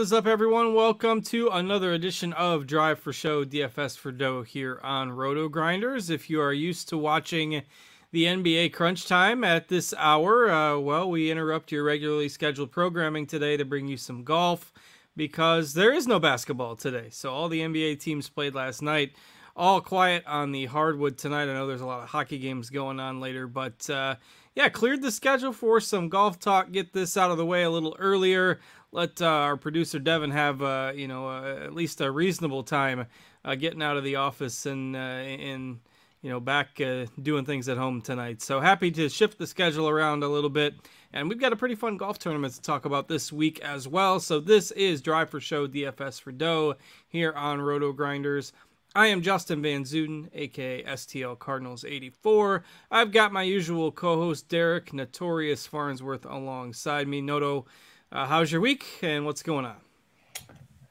What is up, everyone? Welcome to another edition of Drive for Show DFS for Dough here on Roto Grinders. If you are used to watching the NBA Crunch Time at this hour, uh, well, we interrupt your regularly scheduled programming today to bring you some golf because there is no basketball today. So all the NBA teams played last night. All quiet on the hardwood tonight. I know there's a lot of hockey games going on later, but uh, yeah, cleared the schedule for some golf talk. Get this out of the way a little earlier. Let uh, our producer Devin have uh, you know uh, at least a reasonable time uh, getting out of the office and and you know back uh, doing things at home tonight. So happy to shift the schedule around a little bit. And we've got a pretty fun golf tournament to talk about this week as well. So this is Drive for Show DFS for Dough here on Roto Grinders. I am Justin Van Zuiden, aka STL Cardinals 84. I've got my usual co-host Derek Notorious Farnsworth alongside me. Noto, uh, how's your week and what's going on?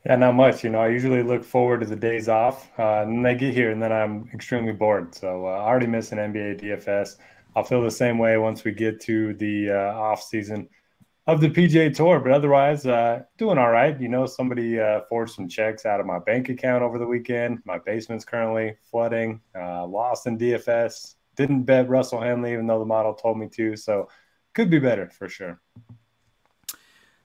Yeah, not much. You know, I usually look forward to the days off, uh, and then I get here, and then I'm extremely bored. So uh, I already miss an NBA DFS. I'll feel the same way once we get to the uh, off season of the PGA Tour. But otherwise, uh, doing all right. You know, somebody uh, forged some checks out of my bank account over the weekend. My basement's currently flooding. Uh, lost in DFS. Didn't bet Russell Henley, even though the model told me to. So could be better for sure.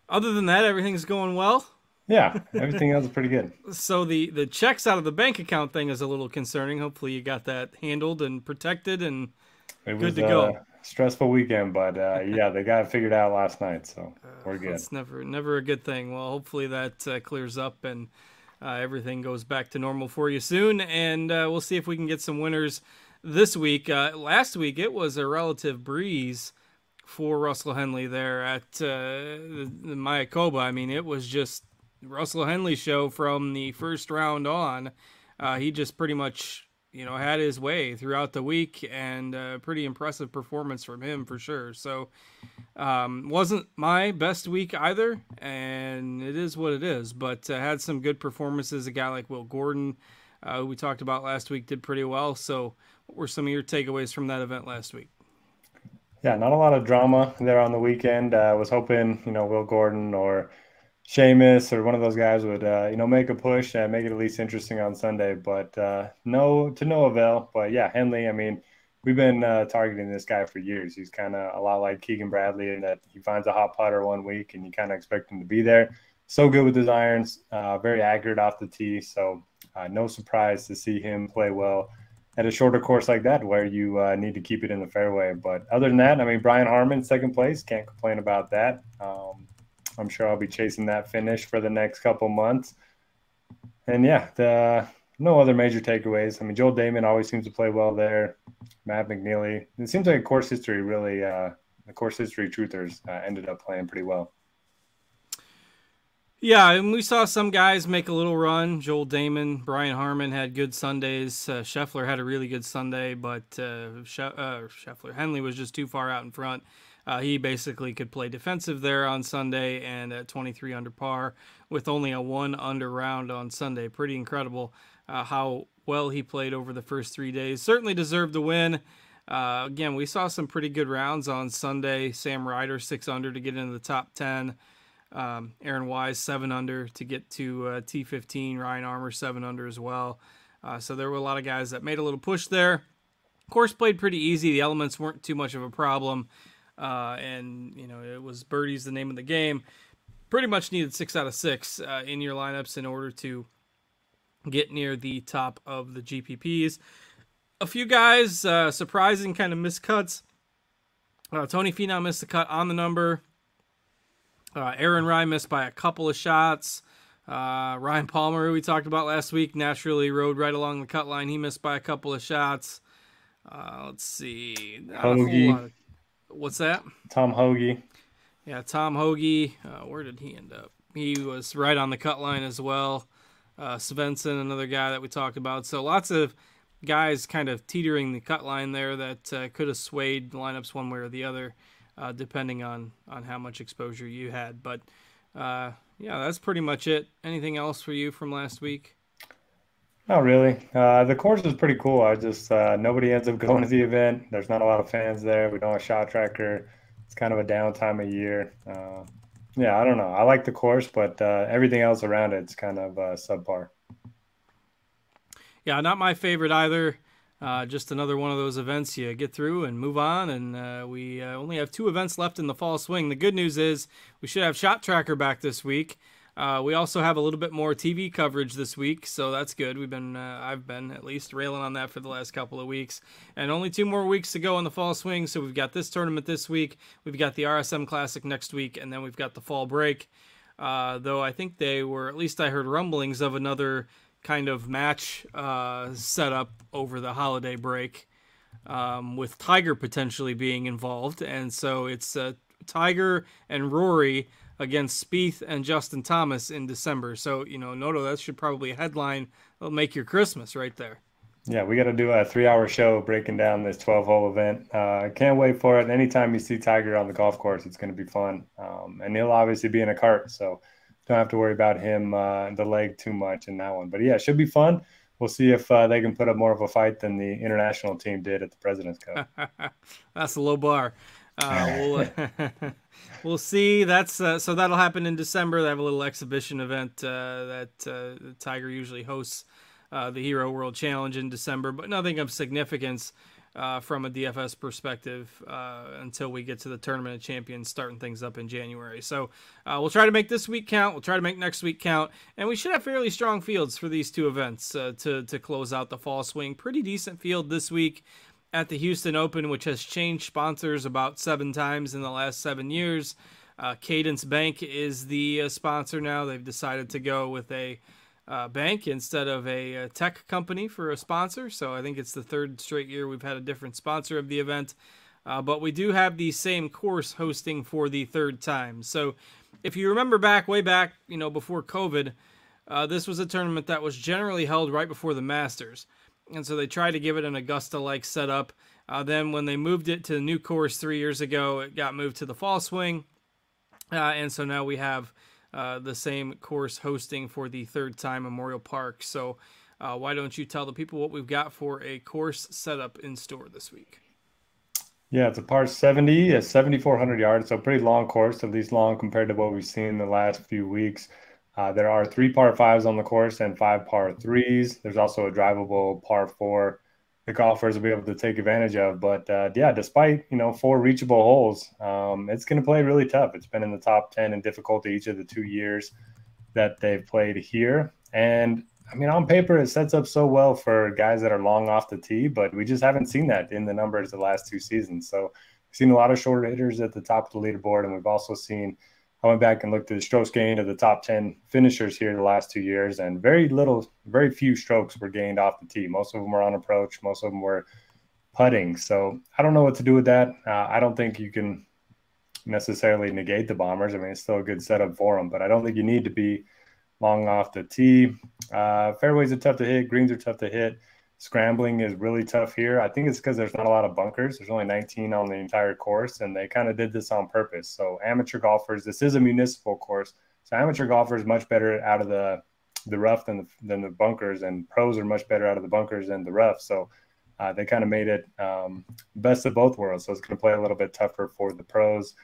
Other than that, everything's going well. Yeah, everything else is pretty good. So the the checks out of the bank account thing is a little concerning. Hopefully, you got that handled and protected and it good was, to go stressful weekend, but uh, yeah, they got it figured out last night, so we're good. It's never never a good thing. Well, hopefully that uh, clears up and uh, everything goes back to normal for you soon, and uh, we'll see if we can get some winners this week. Uh, last week it was a relative breeze for Russell Henley there at uh, the, the Mayakoba. I mean, it was just Russell Henley show from the first round on. he just pretty much you know, had his way throughout the week and a pretty impressive performance from him for sure. So, um, wasn't my best week either, and it is what it is. But uh, had some good performances. A guy like Will Gordon, uh, who we talked about last week, did pretty well. So, what were some of your takeaways from that event last week? Yeah, not a lot of drama there on the weekend. I uh, was hoping, you know, Will Gordon or Seamus or one of those guys would uh, you know make a push and make it at least interesting on Sunday, but uh, no to no avail. But yeah, Henley. I mean, we've been uh, targeting this guy for years. He's kind of a lot like Keegan Bradley in that he finds a hot putter one week and you kind of expect him to be there. So good with his irons, uh, very accurate off the tee. So uh, no surprise to see him play well at a shorter course like that where you uh, need to keep it in the fairway. But other than that, I mean, Brian Harman, second place, can't complain about that. Um, I'm sure I'll be chasing that finish for the next couple months. And yeah, the no other major takeaways. I mean, Joel Dahmen always seems to play well there. Matt McNealy. It seems like a course history really, uh, the course history truthers uh, ended up playing pretty well. Yeah, and we saw some guys make a little run. Joel Dahmen, Brian Harman had good Sundays. Uh, Scheffler had a really good Sunday, but uh, she- uh, Scheffler Henley was just too far out in front. Uh, he basically could play defensive there on Sunday and at 23 under par with only a one under round on Sunday. Pretty incredible uh, how well he played over the first three days. Certainly deserved the win. Uh, again, we saw some pretty good rounds on Sunday. Sam Ryder six under to get into the top 10. Um, Aaron Wise seven under to get to uh, T15. Ryan Armour seven under as well. Uh, so there were a lot of guys that made a little push there. Course played pretty easy. The elements weren't too much of a problem uh, and you know it was birdies the name of the game. Pretty much needed six out of six uh, in your lineups in order to get near the top of the GPPs. A few guys uh, surprising kind of miscuts. Uh, Tony Finau missed the cut on the number. Uh, Aaron Rai missed by a couple of shots. Uh, Ryan Palmer, who we talked about last week, naturally rode right along the cut line. He missed by a couple of shots. Uh, let's see. Hoge. What's that? Tom Hoge. Yeah, Tom Hoge. Uh, where did he end up? He was right on the cut line as well. Uh, Svensson, another guy that we talked about. So lots of guys kind of teetering the cut line there that uh, could have swayed lineups one way or the other, uh, depending on on how much exposure you had. But uh, yeah, that's pretty much it. Anything else for you from last week? Not really. Uh, the course is pretty cool. I just uh, nobody ends up going to the event. There's not a lot of fans there. We don't have shot tracker. It's kind of a down time of year. Uh, Yeah, I don't know. I like the course, but uh, everything else around it's kind of uh, subpar. Yeah, not my favorite either. Uh, just another one of those events you get through and move on. And uh, we uh, only have two events left in the fall swing. The good news is we should have Shot Tracker back this week. Uh, we also have a little bit more TV coverage this week, so that's good. We've been, uh, I've been at least railing on that for the last couple of weeks, and only two more weeks to go in the fall swing. So we've got this tournament this week, we've got the RSM Classic next week, and then we've got the fall break. Uh, though I think they were, at least I heard rumblings of another kind of match uh, set up over the holiday break, um, with Tiger potentially being involved, and so it's uh, Tiger and Rory against Spieth and Justin Thomas in December. So, you know, Noto, that should probably headline that'll make your Christmas right there. Yeah, we got to do a three hour show breaking down this 12 hole event. I uh, can't wait for it. Anytime you see Tiger on the golf course, it's going to be fun. Um, and he'll obviously be in a cart. So don't have to worry about him, uh, the leg too much in that one. But yeah, it should be fun. We'll see if uh, they can put up more of a fight than the international team did at the President's Cup. That's a low bar. Uh, we'll, we'll see. That's uh, so that'll happen in December. They have a little exhibition event uh, that uh, Tiger usually hosts uh, the Hero World Challenge in December, but nothing of significance uh, from a DFS perspective until we get to the Tournament of Champions, starting things up in January. So we'll try to make this week count. We'll try to make next week count, and we should have fairly strong fields for these two events to to close out the fall swing. Pretty decent field this week at the Houston Open, which has changed sponsors about seven times in the last seven years. Uh, Cadence Bank is the uh, sponsor now. They've decided to go with a uh, bank instead of a, a, tech company for a sponsor. So I think it's the third straight year we've had a different sponsor of the event. Uh, but we do have the same course hosting for the third time. So if you remember back, way back, you know, before COVID, uh, this was a tournament that was generally held right before the Masters and so they tried to give it an Augusta-like setup. Uh, then when they moved it to the new course three years ago, it got moved to the fall swing, uh, and so now we have uh, the same course hosting for the third time Memorial Park. So uh, why don't you tell the people what we've got for a course setup in store this week? Yeah, it's a par 70, a 7,400 yards, so pretty long course, at least long compared to what we've seen in the last few weeks. Uh, there are three par fives on the course and five par threes. There's also a drivable par four the golfers will be able to take advantage of. But uh, yeah, despite you know four reachable holes, um, it's going to play really tough. It's been in the top ten in difficulty each of the two years that they've played here, and I mean on paper it sets up so well for guys that are long off the tee, but we just haven't seen that in the numbers the last two seasons. So we've seen a lot of shorter hitters at the top of the leaderboard, and we've also seen I went back and looked at the strokes gained of the top 10 finishers here the last two years, and very little, very few strokes were gained off the tee. Most of them were on approach, most of them were putting. So I don't know what to do with that. Uh, I don't think you can necessarily negate the Bombers. I mean, it's still a good setup for them, but I don't think you need to be long off the tee. Uh, fairways are tough to hit, greens are tough to hit scrambling is really tough here. I think it's because there's not a lot of bunkers. There's only 19 on the entire course, and they kind of did this on purpose. So amateur golfers, this is a municipal course, so amateur golfers much better out of the the rough than the, than the bunkers, and pros are much better out of the bunkers than the rough. So uh, they kind of made it um, best of both worlds. So it's going to play a little bit tougher for the pros.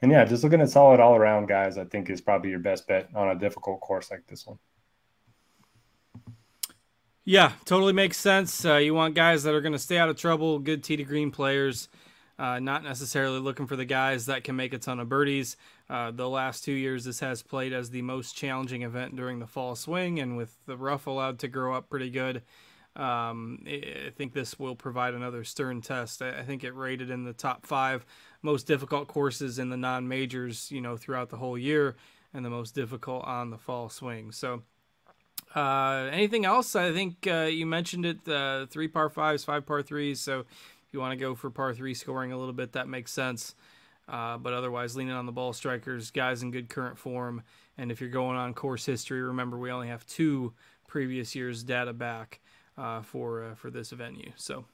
And yeah, just looking at solid all around guys, I think is probably your best bet on a difficult course like this one. Yeah, totally makes sense. Uh, you want guys that are going to stay out of trouble, good tee to green players, uh, not necessarily looking for the guys that can make a ton of birdies. Uh, the last two years, this has played as the most challenging event during the fall swing, and with the rough allowed to grow up pretty good, um, I think this will provide another stern test. I think it rated in the top five most difficult courses in the non majors, you know, throughout the whole year, and the most difficult on the fall swing. So uh, anything else? I think uh, you mentioned it. Uh, three par fives, five par threes. So if you want to go for par three scoring a little bit, that makes sense. Uh, but otherwise, leaning on the ball strikers, guys in good current form. And if you're going on course history, remember we only have two previous years data back uh, for for this venue. So.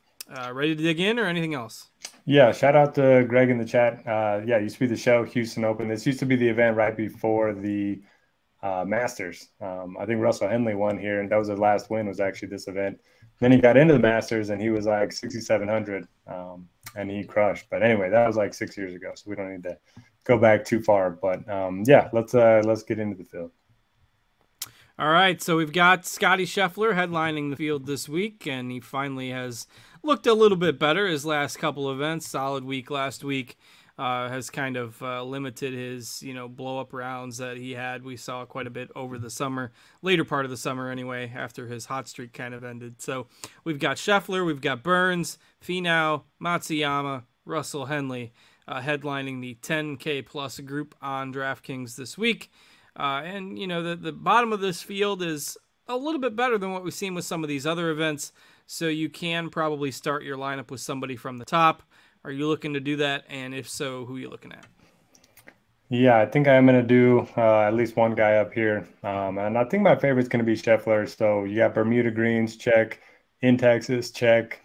ready to dig in or anything else? Yeah, shout out to Greg in the chat. yeah, used to be the show Houston Open. This used to be the event right before the uh, Masters. Um, I think Russell Henley won here, and that was his last win. Was actually this event. Then he got into the Masters, and he was like 6,700, um, and he crushed. But anyway, that was like six years ago, so we don't need to go back too far. But um, yeah, let's uh, let's get into the field. All right, so we've got Scotty Scheffler headlining the field this week, and he finally has looked a little bit better his last couple events. Solid week last week. Uh, has kind of uh, limited his, you know, blow up rounds that he had. We saw quite a bit over the summer, later part of the summer anyway, after his hot streak kind of ended. So we've got Scheffler, we've got Burns, Finau, Matsuyama, Russell Henley uh, headlining the 10K plus group on DraftKings this week. Uh, and, you know, the, the bottom of this field is a little bit better than what we've seen with some of these other events. So you can probably start your lineup with somebody from the top. Are you looking to do that? And if so, who are you looking at? Yeah, I think I'm going to do uh, at least one guy up here. Um, and I think my favorite is going to be Scheffler. So you got Bermuda Greens, check. In Texas, check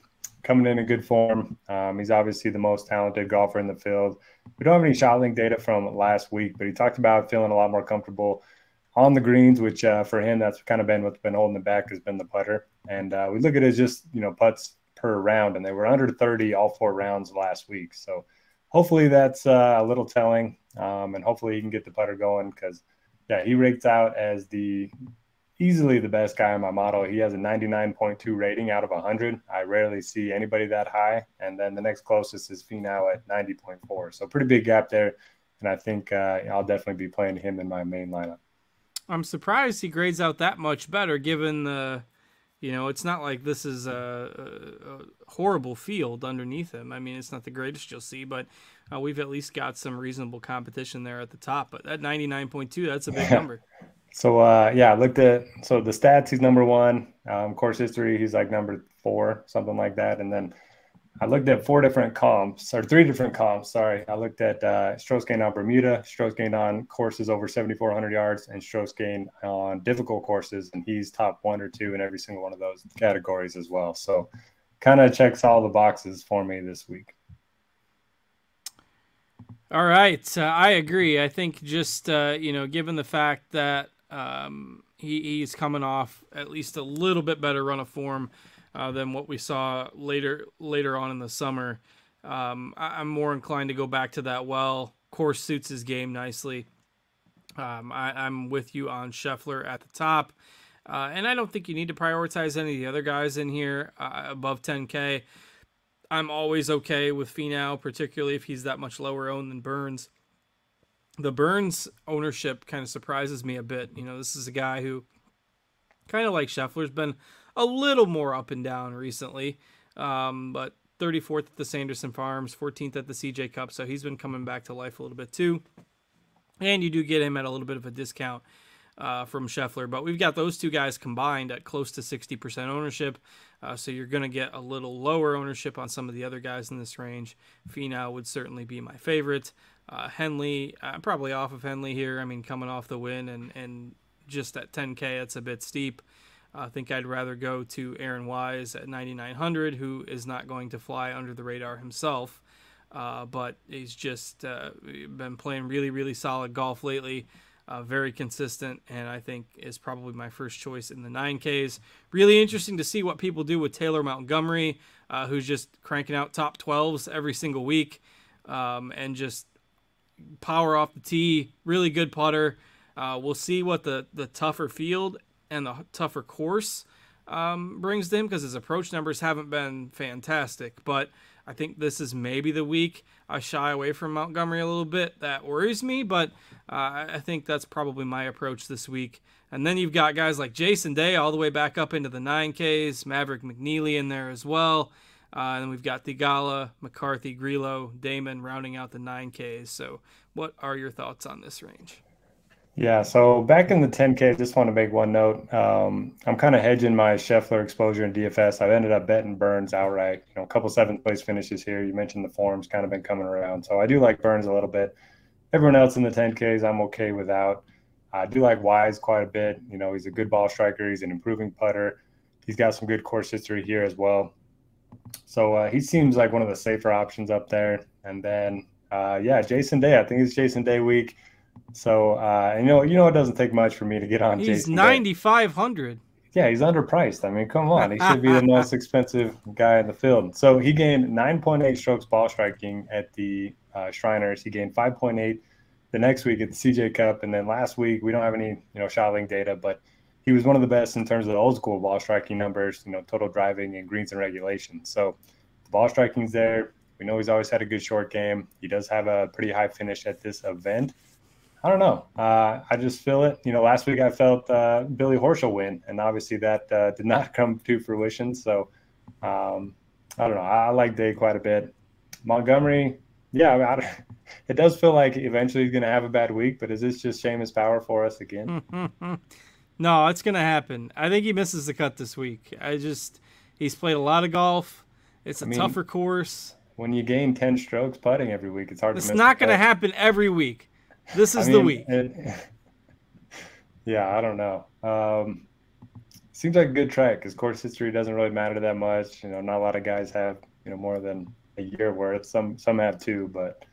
coming in a good form. Um, he's obviously the most talented golfer in the field. We don't have any shot link data from last week, but he talked about feeling a lot more comfortable on the greens, which uh, for him that's kind of been what's been holding him back has been the putter. And uh, we look at his just you know putts per round, and they were under 30 all four rounds last week. So hopefully that's uh, a little telling, um, and hopefully he can get the putter going because yeah, he rates out as the easily the best guy in my model. He has a 99.2 rating out of 100. I rarely see anybody that high. And then the next closest is Finau at 90.4. So pretty big gap there. And I think uh, I'll definitely be playing him in my main lineup. I'm surprised he grades out that much better given the, you know, it's not like this is a, a, a horrible field underneath him. I mean, it's not the greatest you'll see, but uh, we've at least got some reasonable competition there at the top. But that 99.2, that's a big number. So uh, yeah, I looked at so the stats. He's number one. Um, course history. He's like number four, something like that. And then I looked at four different comps or three different comps. Sorry, I looked at uh, strokes gained on Bermuda, strokes gained on courses over 7,400 yards, and strokes gained on difficult courses. And he's top one or two in every single one of those categories as well. So kind of checks all the boxes for me this week. All right, uh, I agree. I think just uh, you know, given the fact that um, he, he's coming off at least a little bit better run of form uh, than what we saw later later on in the summer. Um, I, am more inclined to go back to that well. Course suits his game nicely. Um, I, am with you on Scheffler at the top. Uh, and I don't think you need to prioritize any of the other guys in here uh, above 10K. I'm always okay with Finau, particularly if he's that much lower owned than Burns the Burns ownership kind of surprises me a bit. You know, this is a guy who kind of like Scheffler's been a little more up and down recently, um, but 34th at the Sanderson Farms, 14th at the CJ Cup, so he's been coming back to life a little bit too. And you do get him at a little bit of a discount uh, from Scheffler, but we've got those two guys combined at close to 60% ownership. Uh, so you're going to get a little lower ownership on some of the other guys in this range. Finau would certainly be my favorite. Uh, Henley, I'm probably off of Henley here. I mean, coming off the win and, and just at 10K, it's a bit steep. I think I'd rather go to Aaron Wise at 9,900, who is not going to fly under the radar himself. Uh, but he's just uh, been playing really, really solid golf lately. Uh, very consistent, and I think is probably my first choice in the 9Ks. Really interesting to see what people do with Taylor Montgomery, uh, who's just cranking out top 12s every single week um, and just power off the tee, really good putter. Uh, we'll see what the, the tougher field and the tougher course um, brings them because his approach numbers haven't been fantastic. But I think this is maybe the week I shy away from Montgomery a little bit. That worries me, but uh, I think that's probably my approach this week. And then you've got guys like Jason Day all the way back up into the 9Ks, Maverick McNealy in there as well. Uh, and then we've got Theegala, McCarthy, Grillo, Dahmen rounding out the 9Ks. So, what are your thoughts on this range? Yeah, so back in the 10K, I just want to make one note. Um, I'm kind of hedging my Scheffler exposure in DFS. I've ended up betting Burns outright. You know, a couple seventh place finishes here. You mentioned the forms kind of been coming around. So I do like Burns a little bit. Everyone else in the 10Ks, I'm okay without. I do like Wise quite a bit. You know, he's a good ball striker. He's an improving putter. He's got some good course history here as well. So uh, he seems like one of the safer options up there. And then, uh, yeah, Jason Day. I think it's Jason Day week. So uh, you know, you know, it doesn't take much for me to get on. He's ninety five hundred. Yeah, he's underpriced. I mean, come on. He should be the most expensive guy in the field. So he gained 9.8 strokes ball striking at the uh, Shriners. He gained 5.8 the next week at the CJ Cup. And then last week, we don't have any, you know, shot link data, but he was one of the best in terms of the old school ball striking numbers, you know, total driving and greens and regulation. So the ball striking's there. We know he's always had a good short game. He does have a pretty high finish at this event. I don't know. Uh, I just feel it. You know, last week I felt uh, Billy Horschel win, and obviously that uh, did not come to fruition. So um, I don't know. I, I, like Day quite a bit. Montgomery, yeah, I mean, I, it does feel like eventually he's going to have a bad week. But is this just Seamus Power for us again? no, it's going to happen. I think he misses the cut this week. I just he's played a lot of golf. It's a mean, tougher course. When you gain ten strokes putting every week, it's hard. To miss. It's not going to happen every week. This is I mean, the week. It, yeah, I don't know. Um, seems like a good track because course history doesn't really matter that much. You know, not a lot of guys have you know more than a year worth. Some some have two, but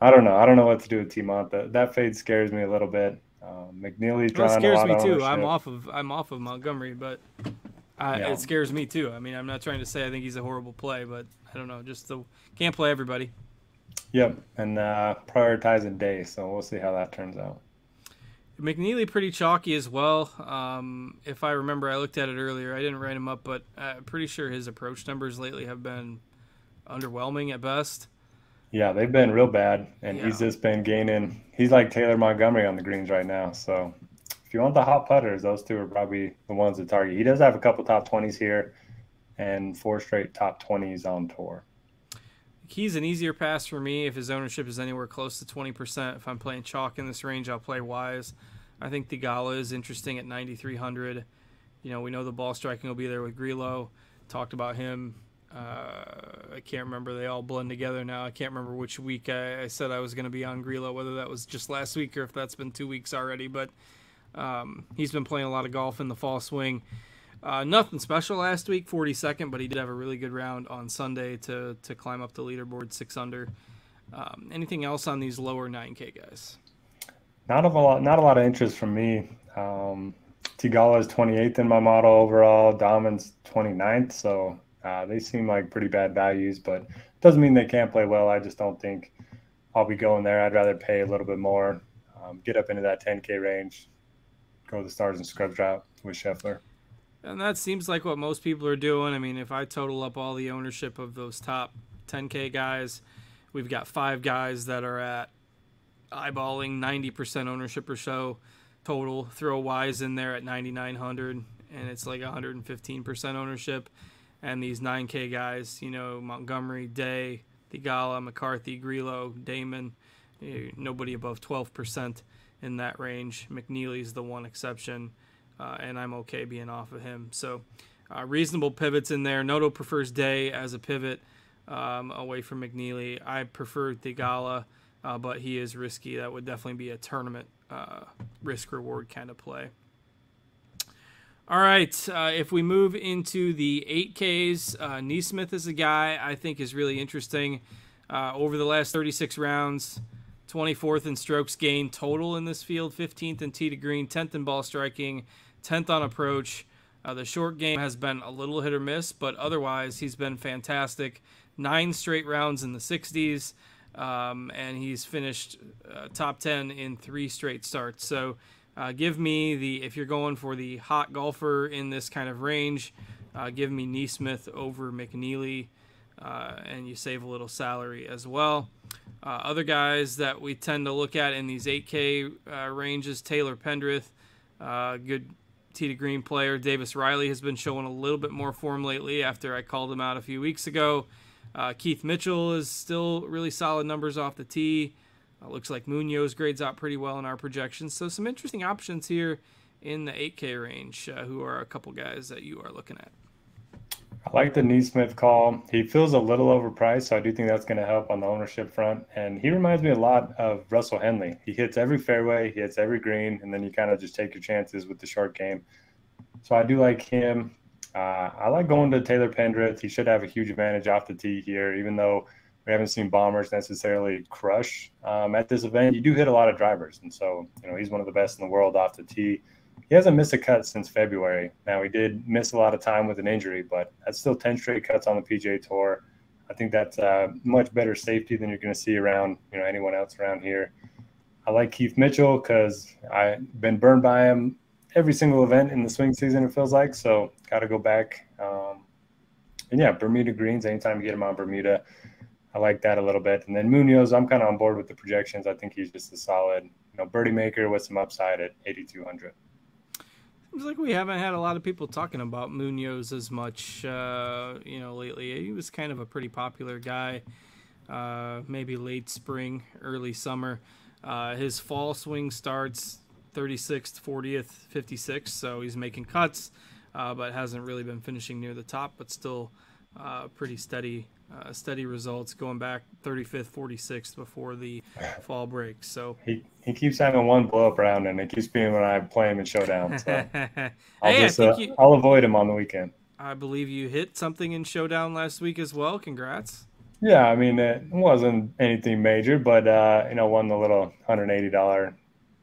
I don't know. I don't know what to do with T-Mont. That that fade scares me a little bit. Um, McNealy's well, it scares me too. I'm off of I'm off of Montgomery, but I, yeah. it scares me too. I mean, I'm not trying to say I think he's a horrible play, but I don't know. Just the can't play everybody. Yep, and uh, prioritizing day, so we'll see how that turns out. McNealy pretty chalky as well. Um, if I remember, I looked at it earlier. I didn't write him up, but I'm pretty sure his approach numbers lately have been underwhelming at best. Yeah, they've been real bad, and yeah. he's just been gaining. He's like Taylor Montgomery on the greens right now. So if you want the hot putters, those two are probably the ones to target. He does have a couple top twenties here, and four straight top twenties on tour he's an easier pass for me if his ownership is anywhere close to 20%. If I'm playing chalk in this range, I'll play wise. I think Theegala is interesting at 9,300. You know, we know the ball striking will be there with Grillo. Talked about him. Uh, I can't remember. They all blend together now. I can't remember which week I, I said I was going to be on Grillo, whether that was just last week or if that's been two weeks already. But um, he's been playing a lot of golf in the fall swing. Uh, nothing special last week, 42nd, but he did have a really good round on Sunday to to climb up the leaderboard six under. Um, anything else on these lower 9K guys? Not a lot. Not a lot of interest from me. Um, Theegala is 28th in my model overall. Dahmen's 29th, so uh, they seem like pretty bad values, but doesn't mean they can't play well. I just don't think I'll be going there. I'd rather pay a little bit more, um, get up into that 10K range, go to the stars and scrubs route with Scheffler. And that seems like what most people are doing. I mean, if I total up all the ownership of those top 10K guys, we've got five guys that are at eyeballing 90% ownership or so total. Throw Wise in there at 9,900, and it's like 115% ownership. And these 9K guys, you know, Montgomery, Day, Theegala, McCarthy, Grillo, Dahmen, eh, nobody above 12% in that range. McNealy's the one exception uh, and I'm okay being off of him. So uh, reasonable pivots in there. Noto prefers Day as a pivot um, away from McNealy. I prefer Theegala, uh, but he is risky. That would definitely be a tournament uh, risk reward kind of play. All right, uh, if we move into the 8Ks, uh, NeSmith is a guy I think is really interesting. Uh, over the last 36 rounds, 24th in strokes gained total in this field, 15th in tee to green, 10th in ball striking, 10th on approach. Uh, the short game has been a little hit or miss, but otherwise he's been fantastic. Nine straight rounds in the 60s, um, and he's finished uh, top 10 in three straight starts. So uh, give me the, if you're going for the hot golfer in this kind of range, uh, give me NeSmith over McNealy, uh, and you save a little salary as well. Uh, other guys that we tend to look at in these 8K ranges, Taylor Pendrith, good tee to green player. Davis Riley has been showing a little bit more form lately after I called him out a few weeks ago. Uh, Keith Mitchell is still really solid numbers off the tee. Uh, looks like Munoz grades out pretty well in our projections. So some interesting options here in the 8K range, uh, who are a couple guys that you are looking at. I like the NeSmith call. He feels a little overpriced, so I do think that's going to help on the ownership front. And he reminds me a lot of Russell Henley. He hits every fairway, he hits every green, and then you kind of just take your chances with the short game. So I do like him. Uh, I like going to Taylor Pendrith. He should have a huge advantage off the tee here, even though we haven't seen bombers necessarily crush um, at this event. You do hit a lot of drivers, and so you know he's one of the best in the world off the tee. He hasn't missed a cut since February. Now he did miss a lot of time with an injury, but that's still 10 straight cuts on the PGA Tour. I think that's a much better safety than you're going to see around you know anyone else around here. I like Keith Mitchell because I've been burned by him every single event in the swing season. It feels like so. Got to go back. Um, and yeah, Bermuda greens. Anytime you get him on Bermuda, I like that a little bit. And then Munoz, I'm kind of on board with the projections. I think he's just a solid, you know, birdie maker with some upside at 8,200. Seems like we haven't had a lot of people talking about Munoz as much, uh, you know, lately. He was kind of a pretty popular guy, uh, maybe late spring, early summer. Uh, his fall swing starts 36th, 40th, 56th, so he's making cuts, uh, but hasn't really been finishing near the top, but still uh, pretty steady uh, steady results going back 35th, 46th before the fall break. So he, he keeps having one blow up round, and it keeps being when I play him in showdown. So I'll just uh, you, I'll avoid him on the weekend. I believe you hit something in showdown last week as well. Congrats. Yeah, I mean it wasn't anything major, but uh, you know won the little hundred eighty dollar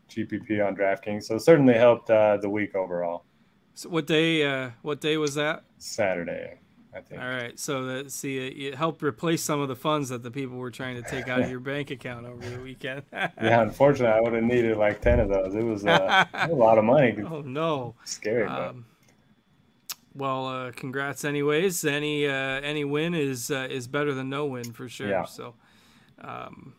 GPP on DraftKings, so certainly helped uh, the week overall. So what day? Uh, what day was that? Saturday. I think. All right, so that see it, helped replace some of the funds that the people were trying to take out of your bank account over the weekend. yeah, unfortunately, I would have needed like ten of those. It was uh, a lot of money. Oh no, scary. Um, well, uh, congrats, anyways. Any uh, any win is uh, is better than no win for sure. Yeah. So, um,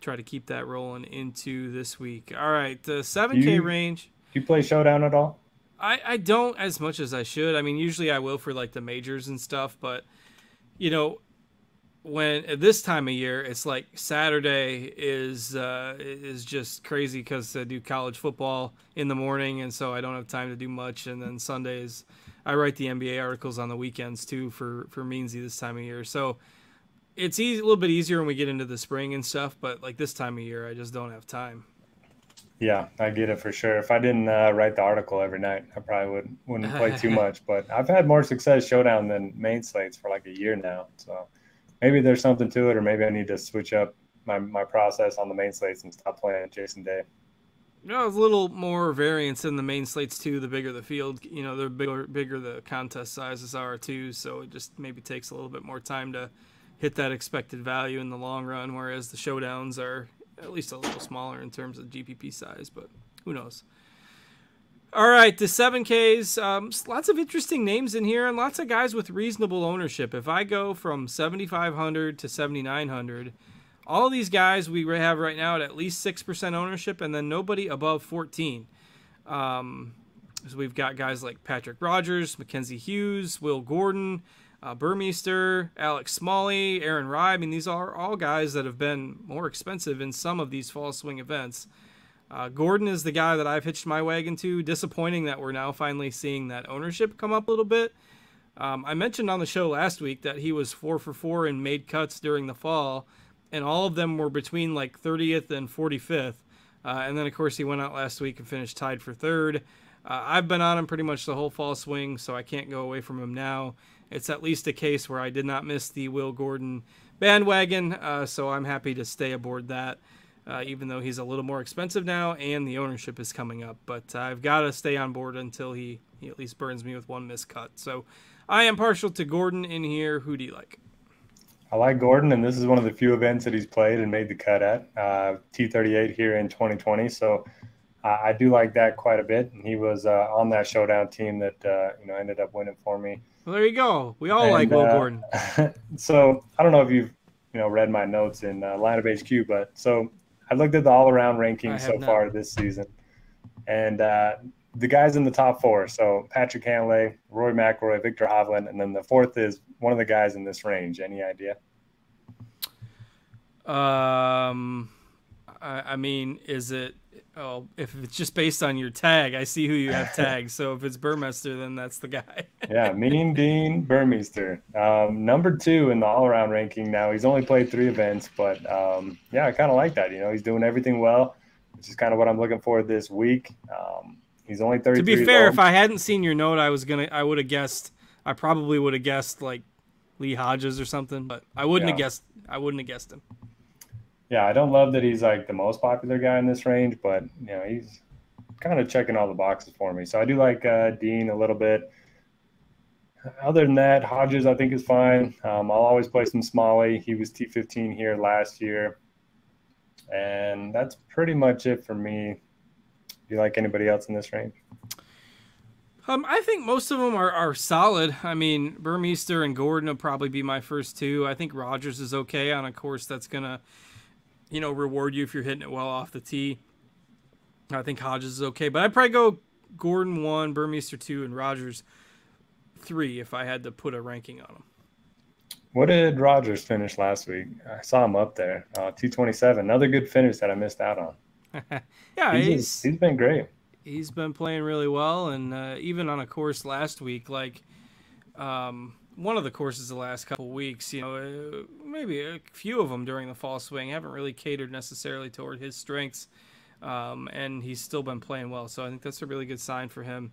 try to keep that rolling into this week. All right, the seven K range. Do you play Showdown at all? I, I don't as much as I should. I mean, usually I will for like the majors and stuff, but you know, when at this time of year, it's like Saturday is uh, is just crazy because I do college football in the morning, and so I don't have time to do much. And then Sundays, I write the NBA articles on the weekends too for for Meansy this time of year. So it's easy, a little bit easier when we get into the spring and stuff. But like this time of year, I just don't have time. Yeah, I get it for sure. If I didn't uh, write the article every night, I probably would wouldn't play too much. But I've had more success showdown than main slates for like a year now. So maybe there's something to it, or maybe I need to switch up my, my process on the main slates and stop playing Jason Day. You know, a little more variance in the main slates too. The bigger the field, you know, the bigger bigger the contest sizes are too. So it just maybe takes a little bit more time to hit that expected value in the long run. Whereas the showdowns are at least a little smaller in terms of GPP size, but who knows? All right, the 7Ks, um, lots of interesting names in here and lots of guys with reasonable ownership. If I go from 7,500 to 7,900, all these guys we have right now at at least 6% ownership and then nobody above 14. Um, so we've got guys like Patrick Rodgers, Mackenzie Hughes, Will Gordon, uh, Burmester, Alex Smalley, Aaron Rai. I mean, these are all guys that have been more expensive in some of these fall swing events. Uh, Gordon is the guy that I've hitched my wagon to. Disappointing that we're now finally seeing that ownership come up a little bit. Um, I mentioned on the show last week that he was four for four and made cuts during the fall, and all of them were between like 30th and 45th. Uh, and then, of course, he went out last week and finished tied for third. Uh, I've been on him pretty much the whole fall swing, so I can't go away from him now it's at least a case where I did not miss the Will Gordon bandwagon, uh, so I'm happy to stay aboard that. Uh, even though he's a little more expensive now and the ownership is coming up. But I've got to stay on board until he, he at least burns me with one miscut. So I am partial to Gordon in here. Who do you like? I like Gordon, and this is one of the few events that he's played and made the cut at uh, T38 here in 2020. So I do like that quite a bit. And he was uh, on that showdown team that uh, you know ended up winning for me. Well, there you go. We all and, like Will uh, Gordon. so I don't know if you've you know read my notes in uh, LineupHQ, but so I looked at the all around rankings so not. far this season, and uh, the guys in the top four. So Patrick Cantlay, Rory McIlroy, Viktor Hovland, and then the fourth is one of the guys in this range. Any idea? Um, I, I mean, is it Oh, if it's just based on your tag, I see who you have tagged. so if it's Burmester, then that's the guy. yeah, Mean Dean Burmester, um, number two in the all-around ranking. Now he's only played three events, but um, yeah, I kind of like that. You know, he's doing everything well, which is kind of what I'm looking for this week. Um, he's only 30. To be fair, if I hadn't seen your note, I was gonna, I would have guessed. I probably would have guessed like Lee Hodges or something, but I wouldn't yeah. have guessed. I wouldn't have guessed him yeah, I don't love that he's like the most popular guy in this range, but you know he's kind of checking all the boxes for me. So I do like uh, Dean a little bit. Other than that, Hodges I think is fine. Um, I'll always play some Smalley. He was T15 here last year, and that's pretty much it for me. Do you like anybody else in this range? Um, I think most of them are, are solid. I mean, Burmester and Gordon will probably be my first two. I think Rodgers is okay on a course that's gonna, you know, reward you if you're hitting it well off the tee. I think Hodges is okay, but I'd probably go Gordon one, Burmester two, and Rodgers three if I had to put a ranking on them. What did Rodgers finish last week? I saw him up there, uh, 227. Another good finish that I missed out on. yeah, he's, he's, he's been great. He's been playing really well, and uh, even on a course last week, like um, one of the courses the last couple weeks, you know, uh, maybe a few of them during the fall swing haven't really catered necessarily toward his strengths, um, and he's still been playing well. So I think that's a really good sign for him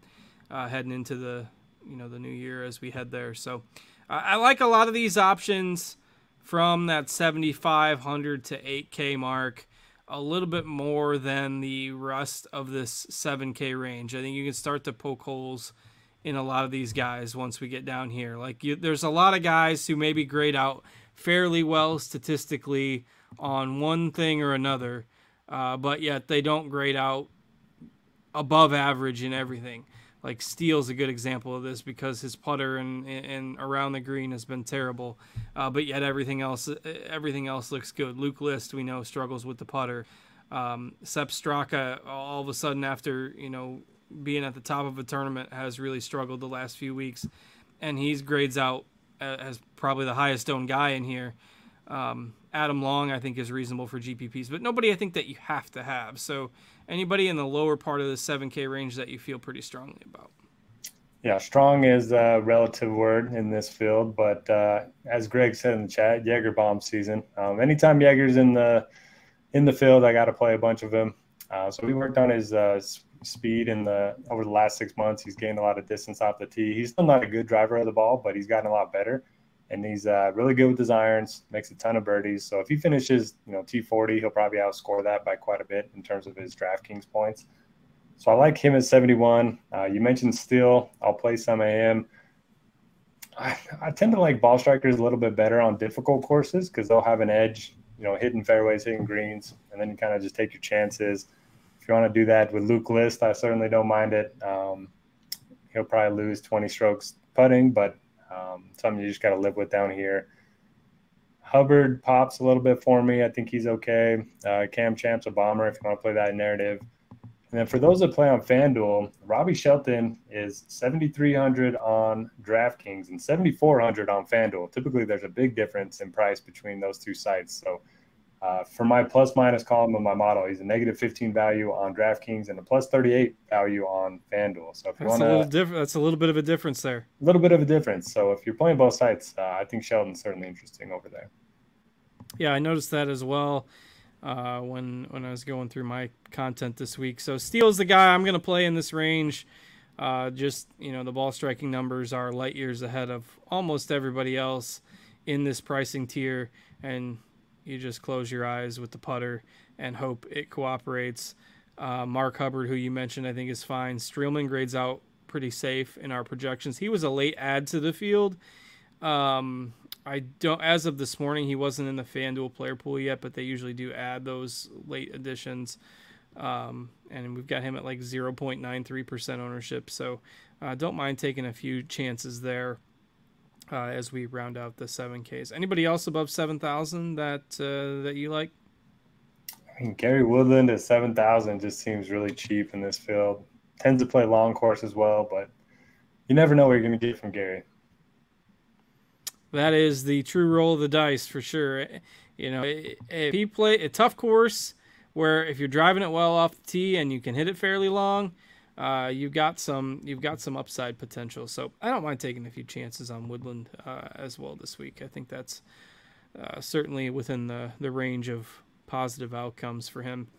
uh, heading into the you know the new year as we head there. So I like a lot of these options from that 7500 to 8k mark a little bit more than the rest of this 7k range i think you can start to poke holes in a lot of these guys once we get down here like you, there's a lot of guys who maybe grade out fairly well statistically on one thing or another uh, but yet they don't grade out above average in everything like Steele's a good example of this because his putter and and around the green has been terrible, uh, but yet everything else everything else looks good. Luke List we know struggles with the putter. Um, Sepp Straka all of a sudden after you know being at the top of a tournament has really struggled the last few weeks, and he's grades out as probably the highest owned guy in here. Um, Adam Long I think is reasonable for GPPs, but nobody I think that you have to have. So anybody in the lower part of the 7K range that you feel pretty strongly about? Yeah, strong is a relative word in this field, but uh, as Greg said in the chat, Jaeger bomb season. Um, anytime Jaeger's in the in the field, I got to play a bunch of him. Uh, so we worked on his uh, speed in the over the last six months. He's gained a lot of distance off the tee. He's still not a good driver of the ball, but he's gotten a lot better and he's uh, really good with his irons. Makes a ton of birdies. So if he finishes, you know, T40, he'll probably outscore that by quite a bit in terms of his DraftKings points. So I like him at 71. Uh, you mentioned Steele. I'll play some of him. I, I tend to like ball strikers a little bit better on difficult courses because they'll have an edge, you know, hitting fairways, hitting greens, and then you kind of just take your chances. If you want to do that with Luke List, I certainly don't mind it. Um, he'll probably lose 20 strokes putting, but um, something you just got to live with down here. Hubbard pops a little bit for me. I think he's okay. Uh, Cam Champ's a bomber if you want to play that narrative. And then for those that play on FanDuel, Robbie Shelton is 7,300 on DraftKings and 7,400 on FanDuel. Typically, there's a big difference in price between those two sites. So uh, for my plus minus column of my model, he's a negative 15 value on DraftKings and a plus 38 value on FanDuel. So if you want to, diff- that's a little bit of a difference there. A little bit of a difference. So if you're playing both sites, uh, I think Shelton's certainly interesting over there. Yeah, I noticed that as well uh, when when I was going through my content this week. So Steele's the guy I'm going to play in this range. Uh, just you know, the ball striking numbers are light years ahead of almost everybody else in this pricing tier, and you just close your eyes with the putter and hope it cooperates. Uh, Mark Hubbard, who you mentioned, I think is fine. Streelman grades out pretty safe in our projections. He was a late add to the field. Um, I don't, as of this morning, he wasn't in the FanDuel player pool yet, but they usually do add those late additions. Um, and we've got him at like 0.93% ownership. So uh, don't mind taking a few chances there uh, as we round out the seven Ks. Anybody else above seven thousand that uh, that you like? I mean, Gary Woodland at seven thousand just seems really cheap in this field. Tends to play long course as well, but you never know what you're going to get from Gary. That is the true roll of the dice for sure. You know, if he play a tough course where if you're driving it well off the tee and you can hit it fairly long, uh, you've got some you've got some upside potential. So I don't mind taking a few chances on Woodland uh, as well this week. I think that's uh, certainly within the the range of positive outcomes for him.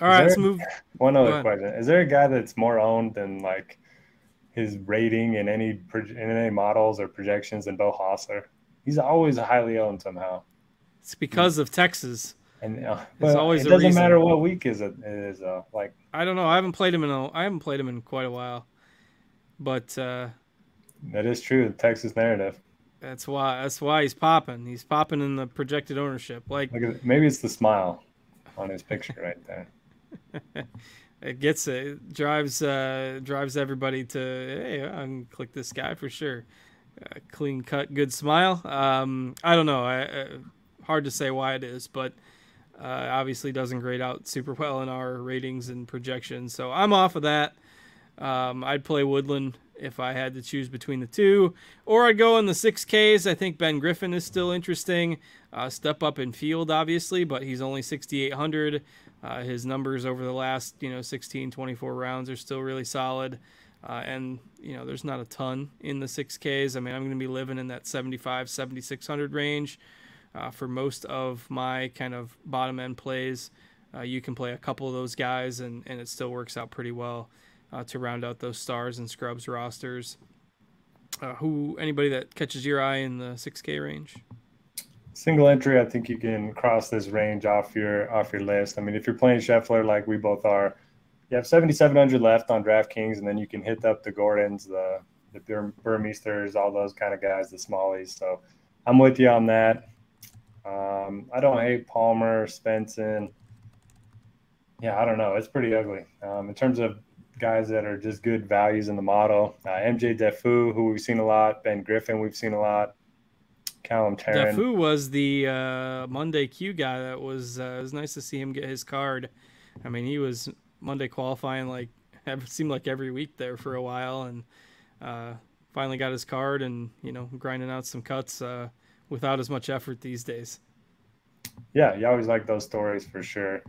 All right, let's move. One other question: Is there a guy that's more owned than like his rating in any in any models or projections than Beau Hossler? He's always highly owned somehow. It's because of Texas. And uh, it's always it doesn't reason. matter what week is it, is uh, like I don't know. I haven't played him in a I haven't played him in quite a while, but uh, that is true. The Texas narrative. That's why. That's why he's popping. He's popping in the projected ownership. Like maybe it's the smile on his picture right there. it gets it drives uh, drives everybody to hey, I can click this guy for sure. Uh, clean cut, good smile. Um, I don't know. I, uh, hard to say why it is, but uh, obviously doesn't grade out super well in our ratings and projections. So I'm off of that. Um, I'd play Woodland if I had to choose between the two, or I'd go in the 6Ks. I think Ben Griffin is still interesting. Uh, step up in field, obviously, but he's only 6,800. Uh, his numbers over the last, you know, 16, 24 rounds are still really solid. Uh, and, you know, there's not a ton in the 6Ks. I mean, I'm going to be living in that 75, 7,600 range uh, for most of my kind of bottom end plays. Uh, you can play a couple of those guys, and, and it still works out pretty well uh, to round out those stars and scrubs rosters. Uh, who anybody that catches your eye in the 6K range? Single entry, I think you can cross this range off your off your list. I mean, if you're playing Scheffler like we both are, you have 7,700 left on DraftKings, and then you can hit up the Gordons, the the Burmesters, all those kind of guys, the Smalleys. So I'm with you on that. Um, I don't hate Palmer, Svensson. Yeah, I don't know. It's pretty ugly. Um, in terms of guys that are just good values in the model, uh, MJ Daffue, who we've seen a lot, Ben Griffin, we've seen a lot. Callum Tarren. Daffue was the uh, Monday Q guy. That was uh, it was nice to see him get his card. I mean, he was Monday qualifying like seemed like every week there for a while, and uh, finally got his card and you know grinding out some cuts uh, without as much effort these days. Yeah, you always like those stories for sure.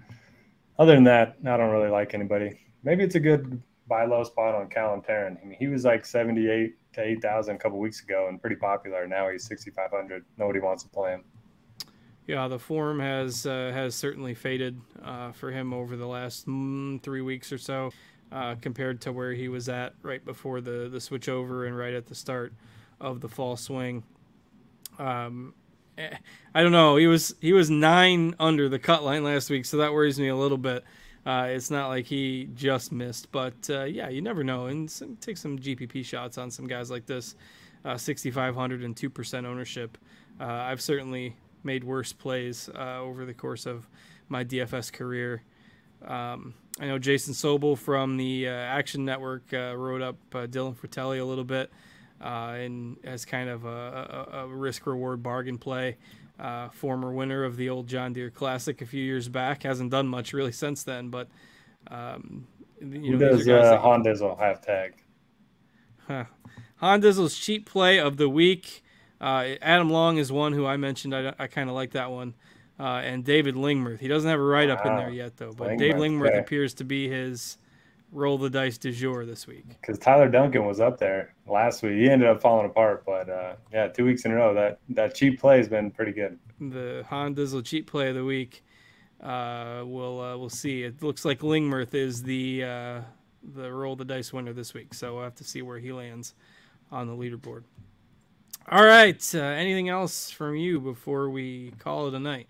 Other than that, I don't really like anybody. Maybe it's a good buy low spot on Callum Tarren. I mean, he was like 78 to 8,000 a couple weeks ago and pretty popular. Now he's 6,500. Nobody wants to play him. Yeah, the form has uh, has certainly faded uh, for him over the last mm, three weeks or so, uh, compared to where he was at right before the the switch over and right at the start of the fall swing. Um, eh, I don't know. He was he was nine under the cut line last week, so that worries me a little bit. Uh, it's not like he just missed, but uh, yeah, you never know. And some, take some GPP shots on some guys like this. Uh, 6,500 and 2% ownership. Uh, I've certainly made worse plays uh, over the course of my DFS career. Um, I know Jason Sobel from the uh, Action Network wrote up Dylan Frittelli a little bit uh, and as kind of a, a, a risk reward bargain play. Uh, former winner of the old John Deere Classic a few years back hasn't done much really since then, but um, you know, does uh, Hondizzle have tagged? Huh. Hondizzle's cheap play of the week. Uh, Adam Long is one who I mentioned. I, I kind of like that one. Uh, and David Lingmerth. He doesn't have a write up wow. in there yet, though. But Lingmerth, Dave Lingmerth okay. appears to be his roll the dice du jour this week. Because Tyler Duncan was up there last week. He ended up falling apart, but uh, yeah, two weeks in a row. That that cheap play has been pretty good. The Hondizzle cheap play of the week. Uh, we'll uh, we'll see. It looks like Lingmerth is the uh, the roll the dice winner this week, so we'll have to see where he lands on the leaderboard. All right. Uh, anything else from you before we call it a night?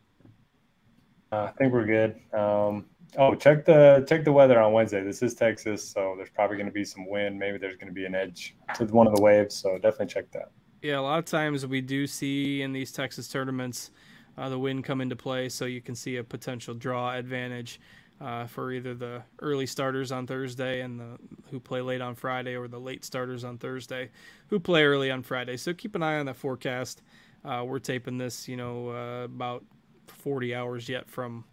Uh, I think we're good. Um, Oh, check the check the weather on Wednesday. This is Texas, so there's probably going to be some wind. Maybe there's going to be an edge to one of the waves, so definitely check that. Yeah, a lot of times we do see in these Texas tournaments uh, the wind come into play, so you can see a potential draw advantage uh, for either the early starters on Thursday and the who play late on Friday, or the late starters on Thursday who play early on Friday. So keep an eye on that forecast. Uh, we're taping this, you know, uh, about 40 hours yet from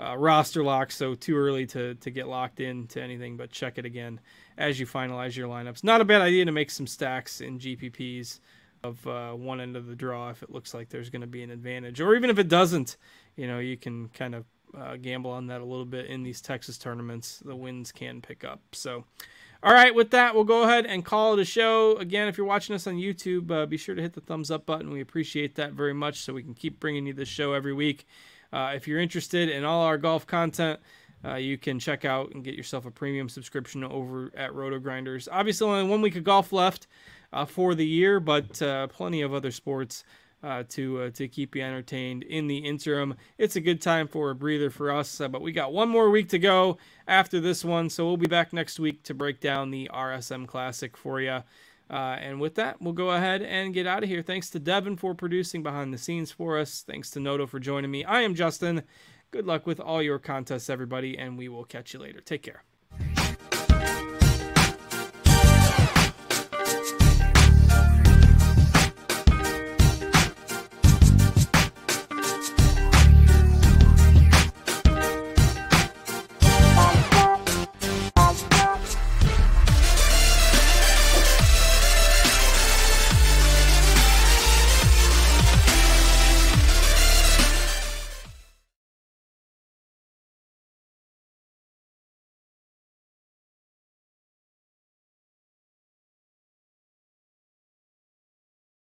uh, roster lock, so too early to, to get locked into anything, but check it again as you finalize your lineups. Not a bad idea to make some stacks in GPPs of uh, one end of the draw if it looks like there's going to be an advantage, or even if it doesn't, you know, you can kind of uh, gamble on that a little bit in these Texas tournaments. The wins can pick up. So, all right, with that, we'll go ahead and call it a show. Again, if you're watching us on YouTube, uh, be sure to hit the thumbs up button. We appreciate that very much so we can keep bringing you this show every week. Uh, if you're interested in all our golf content, uh, you can check out and get yourself a premium subscription over at RotoGrinders. Obviously, only one week of golf left uh, for the year, but uh, plenty of other sports uh, to uh, to keep you entertained in the interim. It's a good time for a breather for us, but we got one more week to go after this one, so we'll be back next week to break down the RSM Classic for you. Uh, and with that, we'll go ahead and get out of here. Thanks to Devin for producing behind the scenes for us. Thanks to Noto for joining me. I am Justin. Good luck with all your contests, everybody, and we will catch you later. Take care.